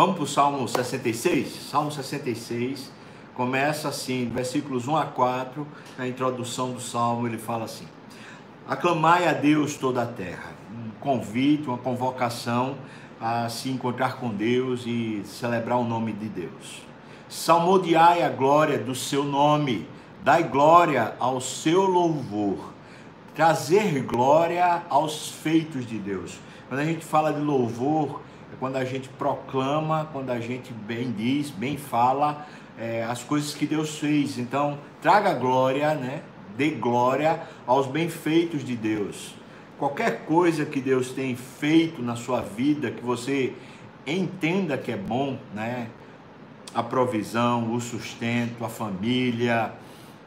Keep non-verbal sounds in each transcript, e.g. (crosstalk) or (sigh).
Vamos para o Salmo 66? Salmo 66 começa assim, versículos 1 a 4, na introdução do Salmo, ele fala assim: Aclamai a Deus toda a terra. Um convite, uma convocação a se encontrar com Deus e celebrar o nome de Deus. Salmodiai a glória do seu nome, dai glória ao seu louvor, trazer glória aos feitos de Deus. Quando a gente fala de louvor, é quando a gente proclama, quando a gente bem diz, bem fala é, as coisas que Deus fez. Então, traga glória, né? Dê glória aos benfeitos de Deus. Qualquer coisa que Deus tem feito na sua vida, que você entenda que é bom, né? A provisão, o sustento, a família,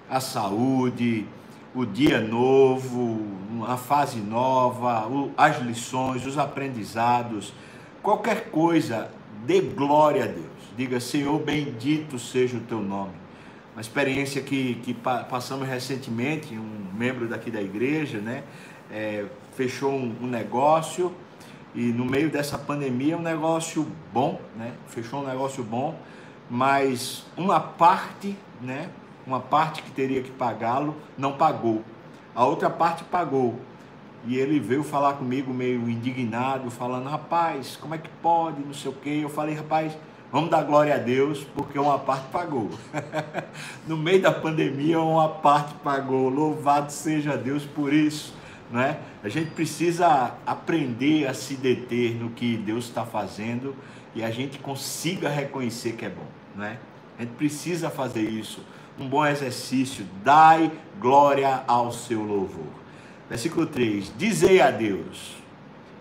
a saúde, o dia novo, a fase nova, as lições, os aprendizados, qualquer coisa, dê glória a Deus. Diga, Senhor, bendito seja o teu nome. Uma experiência que, que passamos recentemente, um membro daqui da igreja, né, é, fechou um, um, negócio e no meio dessa pandemia um negócio bom, né, fechou um negócio bom, mas uma parte, né, uma parte que teria que pagá-lo não pagou, a outra parte pagou. E ele veio falar comigo meio indignado, falando, rapaz, como é que pode, não sei o quê. Eu falei, rapaz, vamos dar glória a Deus, porque uma parte pagou. (laughs) no meio da pandemia, uma parte pagou. Louvado seja Deus por isso. Né? A gente precisa aprender a se deter no que Deus está fazendo e a gente consiga reconhecer que é bom. Né? A gente precisa fazer isso. Um bom exercício. Dai glória ao seu louvor. Versículo 3: Dizei a Deus,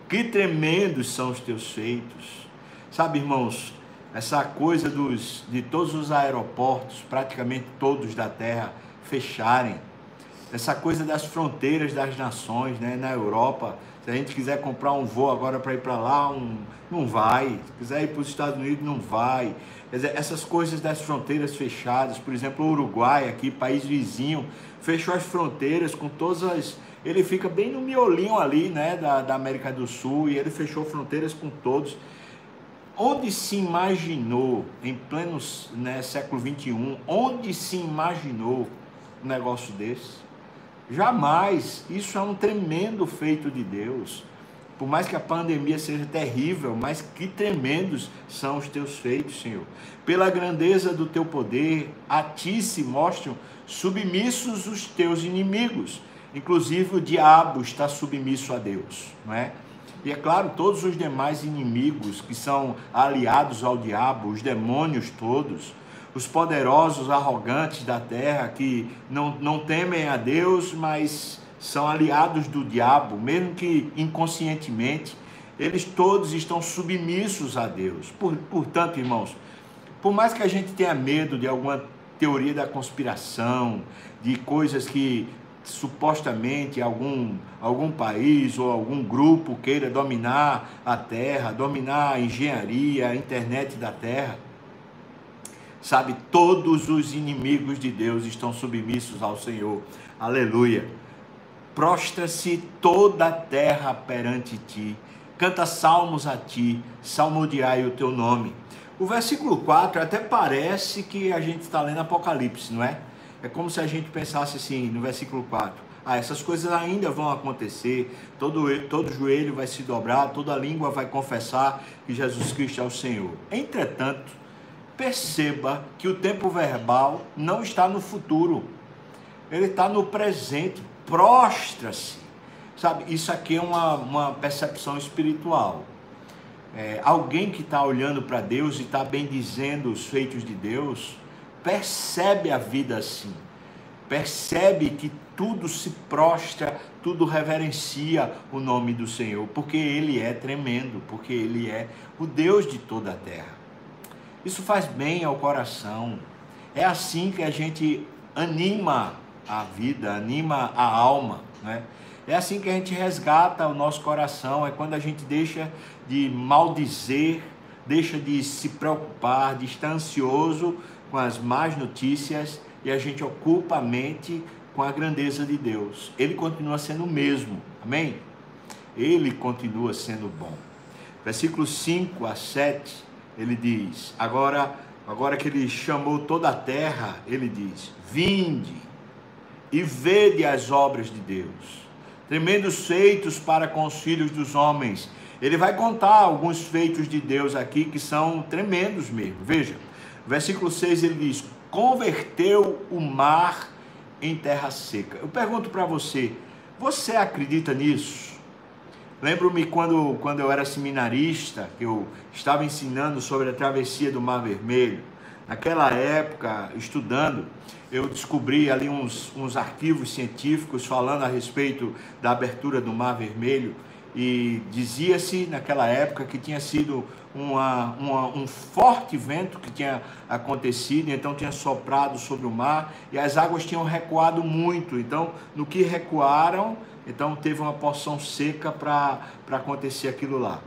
que tremendos são os teus feitos. Sabe, irmãos, essa coisa dos, de todos os aeroportos, praticamente todos da terra, fecharem, essa coisa das fronteiras das nações, né? na Europa, se a gente quiser comprar um voo agora para ir para lá, um, não vai. Se quiser ir para os Estados Unidos, não vai. Dizer, essas coisas das fronteiras fechadas, por exemplo, o Uruguai, aqui, país vizinho, fechou as fronteiras com todas as ele fica bem no miolinho ali, né, da, da América do Sul, e ele fechou fronteiras com todos. Onde se imaginou, em pleno né, século 21, onde se imaginou um negócio desse? Jamais. Isso é um tremendo feito de Deus. Por mais que a pandemia seja terrível, mas que tremendos são os teus feitos, Senhor. Pela grandeza do teu poder, a ti se mostram submissos os teus inimigos Inclusive o diabo está submisso a Deus, não é? E é claro, todos os demais inimigos que são aliados ao diabo, os demônios todos, os poderosos arrogantes da terra que não, não temem a Deus, mas são aliados do diabo, mesmo que inconscientemente, eles todos estão submissos a Deus. Por, portanto, irmãos, por mais que a gente tenha medo de alguma teoria da conspiração, de coisas que supostamente algum, algum país ou algum grupo queira dominar a terra, dominar a engenharia, a internet da terra. Sabe, todos os inimigos de Deus estão submissos ao Senhor. Aleluia. Prostra-se toda a terra perante ti. Canta salmos a ti, salmodiai o teu nome. O versículo 4 até parece que a gente está lendo Apocalipse, não é? É como se a gente pensasse assim, no versículo 4. Ah, essas coisas ainda vão acontecer, todo, todo joelho vai se dobrar, toda língua vai confessar que Jesus Cristo é o Senhor. Entretanto, perceba que o tempo verbal não está no futuro, ele está no presente. Prostra-se. Sabe, isso aqui é uma, uma percepção espiritual. É, alguém que está olhando para Deus e está bendizendo os feitos de Deus, percebe a vida assim, percebe que tudo se prostra, tudo reverencia o nome do Senhor, porque Ele é tremendo, porque Ele é o Deus de toda a terra. Isso faz bem ao coração. É assim que a gente anima a vida, anima a alma, né? É assim que a gente resgata o nosso coração, é quando a gente deixa de maldizer, deixa de se preocupar, de estar ansioso com as más notícias e a gente ocupa a mente com a grandeza de Deus. Ele continua sendo o mesmo. Amém? Ele continua sendo bom. Versículos 5 a 7 ele diz, agora, agora que ele chamou toda a terra, ele diz: Vinde e vede as obras de Deus, tremendos feitos para com os filhos dos homens. Ele vai contar alguns feitos de Deus aqui que são tremendos mesmo. Veja, versículo 6 ele diz: Converteu o mar em terra seca. Eu pergunto para você, você acredita nisso? Lembro-me quando, quando eu era seminarista, que eu estava ensinando sobre a travessia do Mar Vermelho. Naquela época, estudando, eu descobri ali uns, uns arquivos científicos falando a respeito da abertura do Mar Vermelho e dizia-se naquela época que tinha sido uma, uma, um forte vento que tinha acontecido, então tinha soprado sobre o mar e as águas tinham recuado muito. Então, no que recuaram, então teve uma porção seca para acontecer aquilo lá.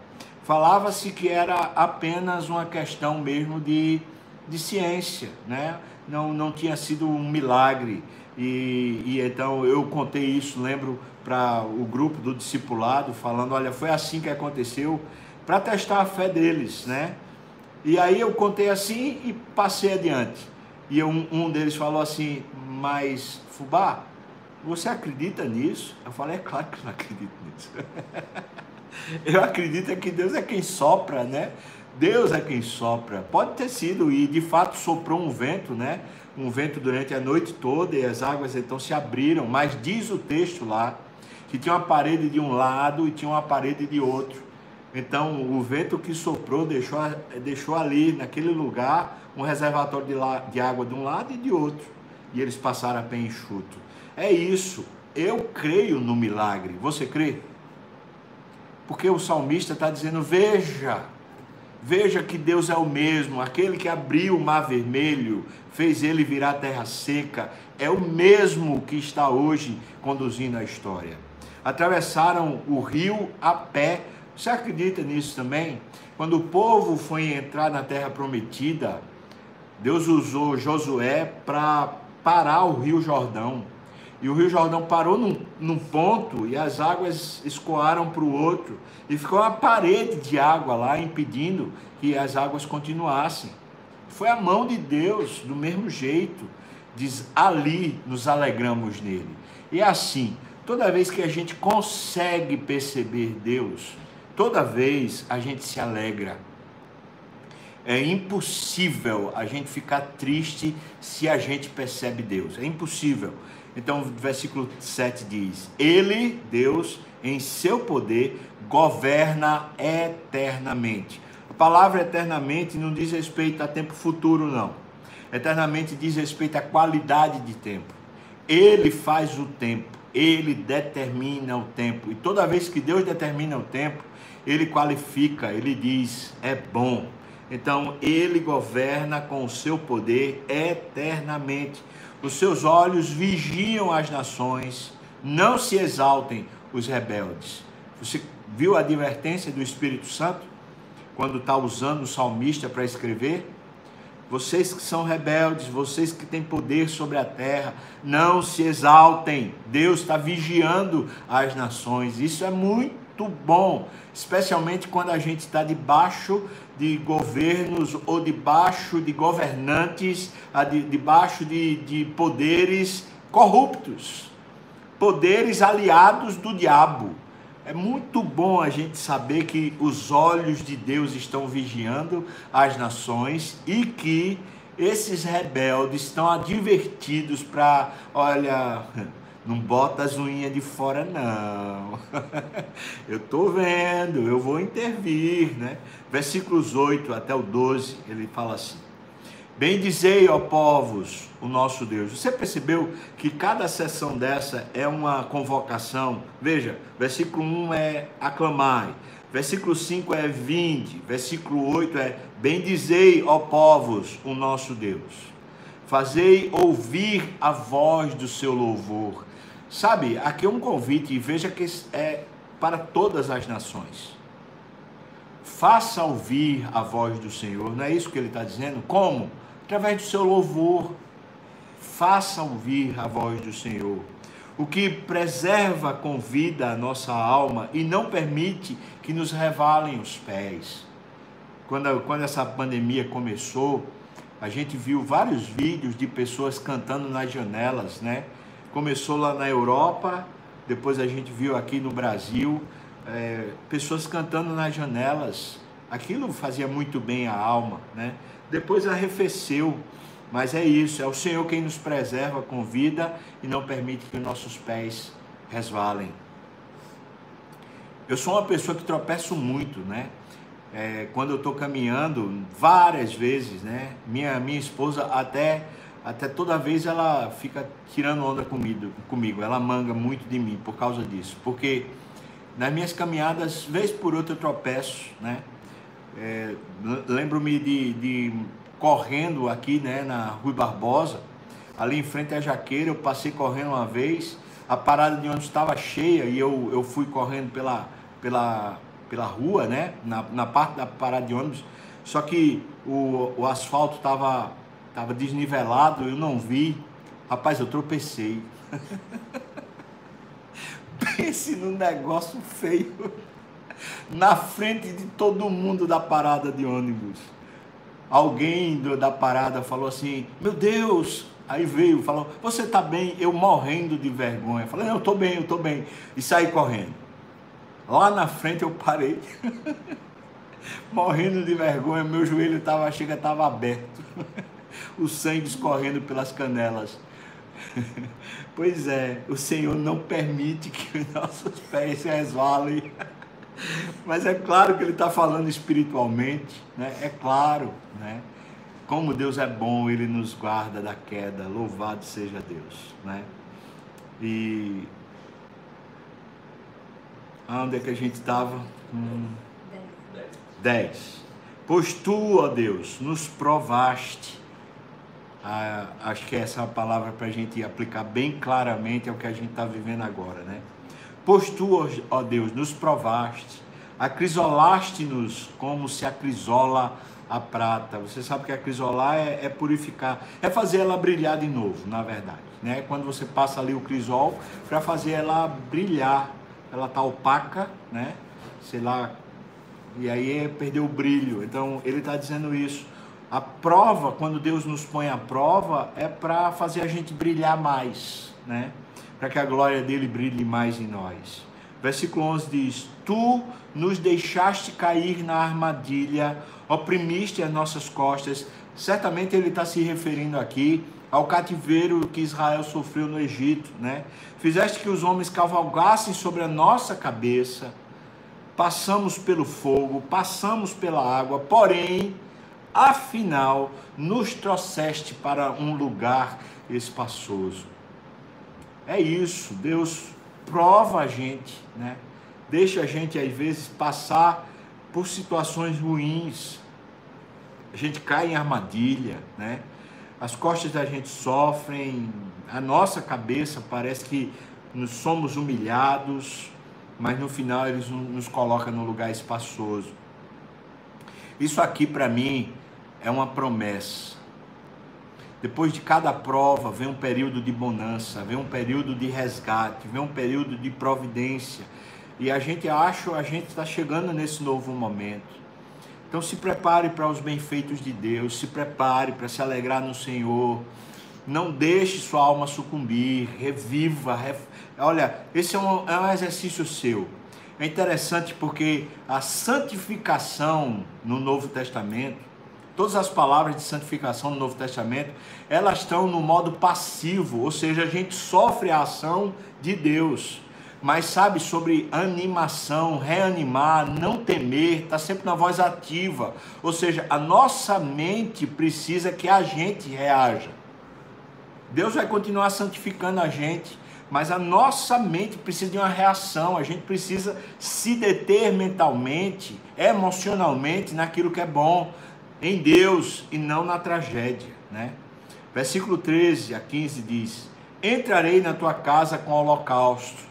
Falava-se que era apenas uma questão mesmo de, de ciência, né? não, não tinha sido um milagre. E, e então eu contei isso, lembro, para o grupo do discipulado, falando: olha, foi assim que aconteceu, para testar a fé deles, né? E aí eu contei assim e passei adiante. E um, um deles falou assim: Mas, Fubá, você acredita nisso? Eu falei, é claro que eu não acredito nisso. (laughs) eu acredito é que Deus é quem sopra, né? Deus é quem sopra. Pode ter sido, e de fato soprou um vento, né? Um vento durante a noite toda e as águas então se abriram, mas diz o texto lá que tinha uma parede de um lado e tinha uma parede de outro. Então o vento que soprou deixou, deixou ali, naquele lugar, um reservatório de, la, de água de um lado e de outro. E eles passaram a pé enxuto. É isso. Eu creio no milagre. Você crê? Porque o salmista está dizendo: veja, veja que Deus é o mesmo, aquele que abriu o mar vermelho, fez ele virar terra seca, é o mesmo que está hoje conduzindo a história. Atravessaram o rio a pé. Você acredita nisso também? Quando o povo foi entrar na terra prometida, Deus usou Josué para parar o rio Jordão. E o Rio Jordão parou num, num ponto e as águas escoaram para o outro. E ficou uma parede de água lá impedindo que as águas continuassem. Foi a mão de Deus, do mesmo jeito. Diz: ali nos alegramos nele. E é assim, toda vez que a gente consegue perceber Deus, toda vez a gente se alegra. É impossível a gente ficar triste se a gente percebe Deus. É impossível. Então, o versículo 7 diz: Ele, Deus, em seu poder, governa eternamente. A palavra eternamente não diz respeito a tempo futuro, não. Eternamente diz respeito à qualidade de tempo. Ele faz o tempo, ele determina o tempo. E toda vez que Deus determina o tempo, ele qualifica, ele diz: é bom. Então, ele governa com o seu poder eternamente. Os seus olhos vigiam as nações, não se exaltem os rebeldes. Você viu a advertência do Espírito Santo quando está usando o salmista para escrever? Vocês que são rebeldes, vocês que têm poder sobre a terra, não se exaltem. Deus está vigiando as nações. Isso é muito bom, especialmente quando a gente está debaixo de governos ou debaixo de governantes, debaixo de, de poderes corruptos, poderes aliados do diabo. É muito bom a gente saber que os olhos de Deus estão vigiando as nações e que esses rebeldes estão advertidos para, olha, não bota as unhas de fora, não. (laughs) eu estou vendo, eu vou intervir, né? Versículos 8 até o 12, ele fala assim: Bendizei, ó povos, o nosso Deus. Você percebeu que cada sessão dessa é uma convocação? Veja, versículo 1 é aclamai, versículo 5 é vinde, versículo 8 é bendizei, ó povos, o nosso Deus. Fazei ouvir a voz do seu louvor Sabe, aqui é um convite e veja que é para todas as nações. Faça ouvir a voz do Senhor, não é isso que ele está dizendo? Como? Através do seu louvor. Faça ouvir a voz do Senhor. O que preserva com vida a nossa alma e não permite que nos revalem os pés. quando, quando essa pandemia começou, a gente viu vários vídeos de pessoas cantando nas janelas, né? Começou lá na Europa, depois a gente viu aqui no Brasil, é, pessoas cantando nas janelas. Aquilo fazia muito bem a alma, né? Depois arrefeceu, mas é isso, é o Senhor quem nos preserva com vida e não permite que nossos pés resvalem. Eu sou uma pessoa que tropeço muito, né? É, quando eu estou caminhando, várias vezes, né? Minha, minha esposa até, até toda vez ela fica tirando onda comigo, comigo, ela manga muito de mim por causa disso, porque nas minhas caminhadas, vez por outra eu tropeço, né? É, Lembro-me de, de correndo aqui, né, na Rui Barbosa, ali em frente à Jaqueira, eu passei correndo uma vez, a parada de ônibus estava cheia e eu, eu fui correndo pela, pela, pela rua, né, na, na parte da parada de ônibus, só que o, o asfalto estava tava desnivelado, eu não vi, rapaz, eu tropecei. (laughs) Pense num negócio feio na frente de todo mundo da parada de ônibus. Alguém da parada falou assim: Meu Deus! Aí veio, falou: Você está bem? Eu morrendo de vergonha. Falei: Não, eu estou bem, eu estou bem. E saí correndo. Lá na frente eu parei, (laughs) morrendo de vergonha. Meu joelho estava, chega, estava aberto, (laughs) o sangue escorrendo pelas canelas. (laughs) Pois é, o Senhor não permite que nossos pés se resvalem. Mas é claro que ele está falando espiritualmente, né? É claro, né? Como Deus é bom, Ele nos guarda da queda. Louvado seja Deus, né? E onde é que a gente estava? Hum, dez. Pois tu, ó Deus, nos provaste. Ah, acho que essa é uma palavra para a gente aplicar bem claramente ao que a gente está vivendo agora, né? Pois tu, ó Deus, nos provaste, acrisolaste-nos como se acrisola a prata. Você sabe que acrisolar é, é purificar, é fazer ela brilhar de novo, na verdade. Né? Quando você passa ali o crisol para fazer ela brilhar, ela tá opaca, né? Sei lá, e aí é perdeu o brilho. Então ele está dizendo isso. A prova, quando Deus nos põe à prova, é para fazer a gente brilhar mais, né? Para que a glória dele brilhe mais em nós. Versículo 11 diz: Tu nos deixaste cair na armadilha, oprimiste as nossas costas. Certamente ele está se referindo aqui ao cativeiro que Israel sofreu no Egito, né? Fizeste que os homens cavalgassem sobre a nossa cabeça, passamos pelo fogo, passamos pela água, porém, afinal, nos trouxeste para um lugar espaçoso. É isso, Deus prova a gente, né? Deixa a gente às vezes passar por situações ruins. A gente cai em armadilha, né? As costas da gente sofrem, a nossa cabeça parece que nos somos humilhados, mas no final eles nos colocam num lugar espaçoso. Isso aqui para mim é uma promessa. Depois de cada prova, vem um período de bonança, vem um período de resgate, vem um período de providência. E a gente acha, a gente está chegando nesse novo momento. Então se prepare para os benfeitos de Deus, se prepare para se alegrar no Senhor. Não deixe sua alma sucumbir, reviva. Ref... Olha, esse é um, é um exercício seu. É interessante porque a santificação no Novo Testamento Todas as palavras de santificação no Novo Testamento, elas estão no modo passivo, ou seja, a gente sofre a ação de Deus. Mas sabe sobre animação, reanimar, não temer, está sempre na voz ativa. Ou seja, a nossa mente precisa que a gente reaja. Deus vai continuar santificando a gente, mas a nossa mente precisa de uma reação, a gente precisa se deter mentalmente, emocionalmente naquilo que é bom em Deus e não na tragédia, né? Versículo 13 a 15 diz: Entrarei na tua casa com holocausto.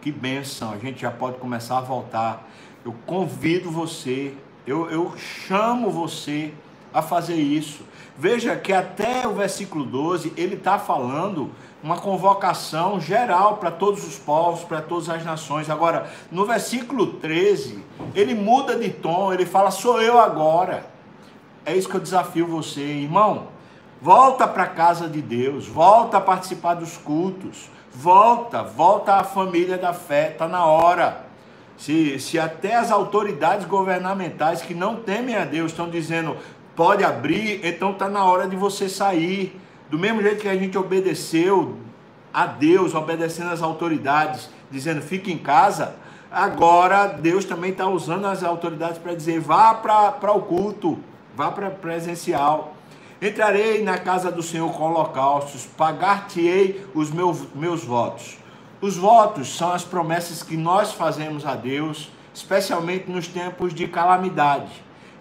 Que benção, a gente já pode começar a voltar. Eu convido você, eu, eu chamo você a fazer isso. Veja que até o versículo 12 ele está falando uma convocação geral para todos os povos, para todas as nações. Agora, no versículo 13, ele muda de tom, ele fala: Sou eu agora. É isso que eu desafio você, irmão. Volta para a casa de Deus, volta a participar dos cultos, volta, volta à família da fé, está na hora. Se, se até as autoridades governamentais que não temem a Deus estão dizendo pode abrir, então está na hora de você sair. Do mesmo jeito que a gente obedeceu a Deus, obedecendo as autoridades, dizendo fique em casa, agora Deus também está usando as autoridades para dizer vá para o culto, vá para presencial. Entrarei na casa do Senhor com holocaustos, pagar-te-ei os meus, meus votos. Os votos são as promessas que nós fazemos a Deus, especialmente nos tempos de calamidade.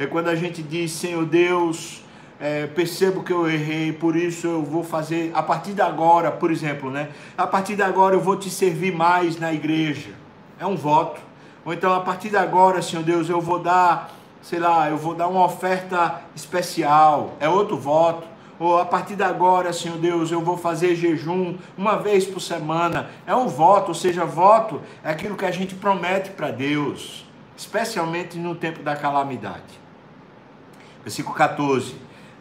É quando a gente diz, Senhor Deus, é, percebo que eu errei, por isso eu vou fazer, a partir de agora, por exemplo, né? A partir de agora eu vou te servir mais na igreja. É um voto. Ou então, a partir de agora, Senhor Deus, eu vou dar, sei lá, eu vou dar uma oferta especial. É outro voto. Ou a partir de agora, Senhor Deus, eu vou fazer jejum uma vez por semana. É um voto, ou seja, voto é aquilo que a gente promete para Deus, especialmente no tempo da calamidade. Versículo 14: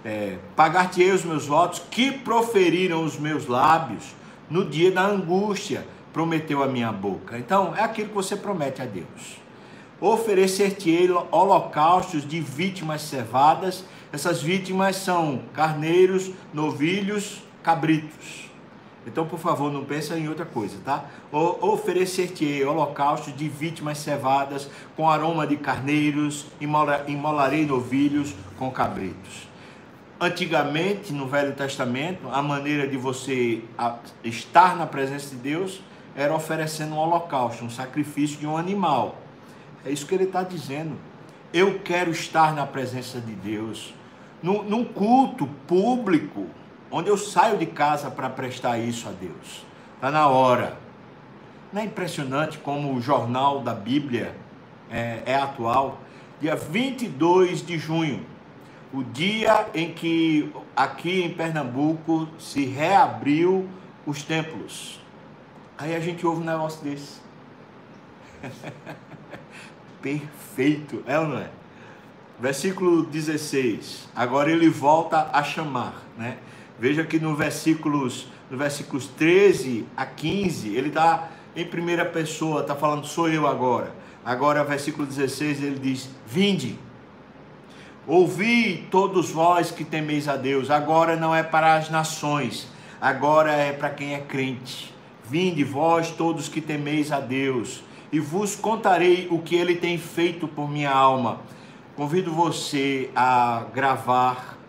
é, Pagar-te-ei os meus votos que proferiram os meus lábios no dia da angústia, prometeu a minha boca. Então, é aquilo que você promete a Deus. Oferecer-te-ei holocaustos de vítimas cevadas. Essas vítimas são carneiros, novilhos, cabritos. Então, por favor, não pense em outra coisa, tá? Oferecer-te holocausto de vítimas cevadas com aroma de carneiros, imolarei novilhos com cabritos. Antigamente, no Velho Testamento, a maneira de você estar na presença de Deus era oferecendo um holocausto, um sacrifício de um animal. É isso que ele está dizendo. Eu quero estar na presença de Deus. Num, num culto público, onde eu saio de casa para prestar isso a Deus. Está na hora. Não é impressionante como o jornal da Bíblia é, é atual? Dia 22 de junho, o dia em que aqui em Pernambuco se reabriu os templos. Aí a gente ouve um negócio desse. (laughs) Perfeito, é ou não é? Versículo 16. Agora ele volta a chamar, né? Veja que no versículos, no versículos 13 a 15, ele está em primeira pessoa, está falando, sou eu agora. Agora, versículo 16, ele diz: Vinde, ouvi todos vós que temeis a Deus. Agora não é para as nações, agora é para quem é crente. Vinde, vós todos que temeis a Deus, e vos contarei o que ele tem feito por minha alma. Convido você a gravar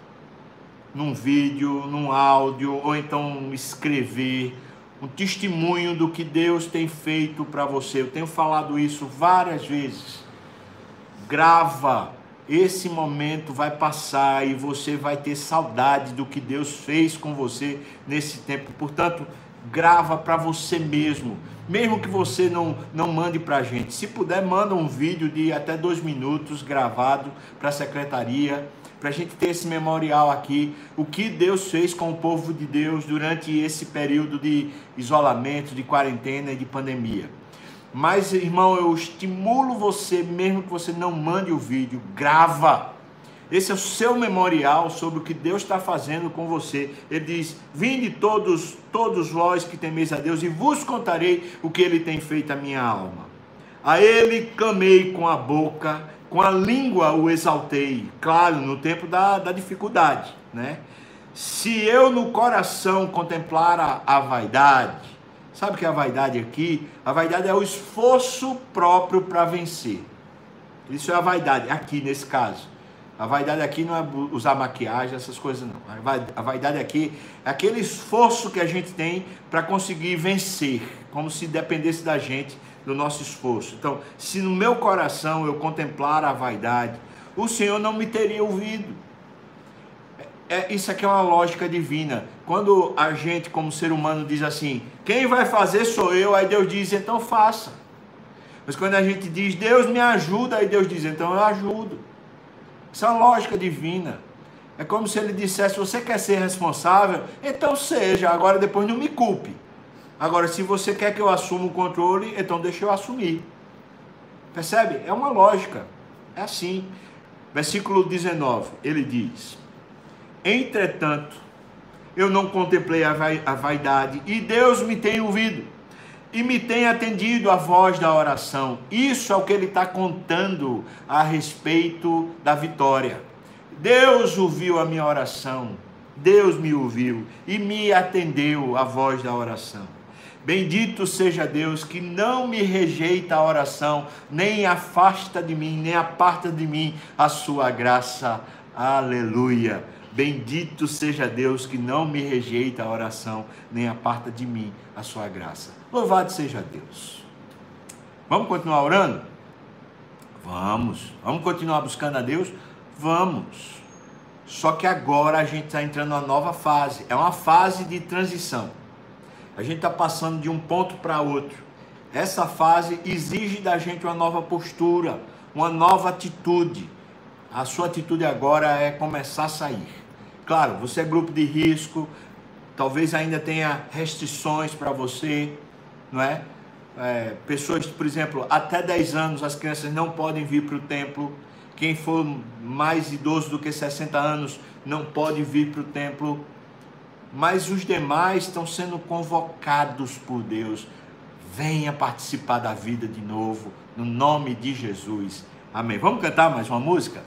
num vídeo, num áudio, ou então escrever um testemunho do que Deus tem feito para você. Eu tenho falado isso várias vezes. Grava, esse momento vai passar e você vai ter saudade do que Deus fez com você nesse tempo. Portanto, grava para você mesmo, mesmo que você não, não mande para a gente. Se puder, manda um vídeo de até dois minutos gravado para a secretaria para a gente ter esse memorial aqui, o que Deus fez com o povo de Deus durante esse período de isolamento, de quarentena e de pandemia. Mas, irmão, eu estimulo você, mesmo que você não mande o vídeo, grava. Esse é o seu memorial sobre o que Deus está fazendo com você. Ele diz: Vinde todos, todos vós que temeis a Deus, e vos contarei o que ele tem feito à minha alma. A ele clamei com a boca com a língua o exaltei, claro, no tempo da, da dificuldade, né? Se eu no coração contemplar a, a vaidade, sabe o que é a vaidade aqui? A vaidade é o esforço próprio para vencer. Isso é a vaidade, aqui nesse caso. A vaidade aqui não é usar maquiagem, essas coisas não. A vaidade aqui é aquele esforço que a gente tem para conseguir vencer, como se dependesse da gente do nosso esforço. Então, se no meu coração eu contemplar a vaidade, o Senhor não me teria ouvido. É, é, isso aqui é uma lógica divina. Quando a gente, como ser humano, diz assim: quem vai fazer sou eu, aí Deus diz: então faça. Mas quando a gente diz Deus me ajuda, aí Deus diz: então eu ajudo. Isso é uma lógica divina. É como se ele dissesse: você quer ser responsável? Então seja, agora depois não me culpe. Agora, se você quer que eu assuma o controle, então deixa eu assumir. Percebe? É uma lógica. É assim. Versículo 19, ele diz: Entretanto, eu não contemplei a, vaidade, e Deus me tem ouvido, e me tem atendido a voz da oração. Isso é o que ele está contando a respeito da vitória. Deus ouviu a minha oração, Deus me ouviu e me atendeu a voz da oração. Bendito seja Deus que não me rejeita a oração, nem afasta de mim, nem aparta de mim a sua graça. Aleluia. Bendito seja Deus que não me rejeita a oração, nem aparta de mim a sua graça. Louvado seja Deus. Vamos continuar orando? Vamos. Vamos continuar buscando a Deus? Vamos. Só que agora a gente está entrando numa nova fase. É uma fase de transição. A gente está passando de um ponto para outro. Essa fase exige da gente uma nova postura, uma nova atitude. A sua atitude agora é começar a sair. Claro, você é grupo de risco, talvez ainda tenha restrições para você, não é? é? Pessoas, por exemplo, até 10 anos as crianças não podem vir para o templo. Quem for mais idoso do que 60 anos não pode vir para o templo mas os demais estão sendo convocados por Deus. Venha participar da vida de novo, no nome de Jesus. Amém. Vamos cantar mais uma música?